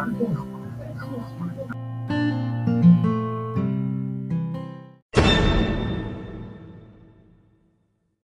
玩的，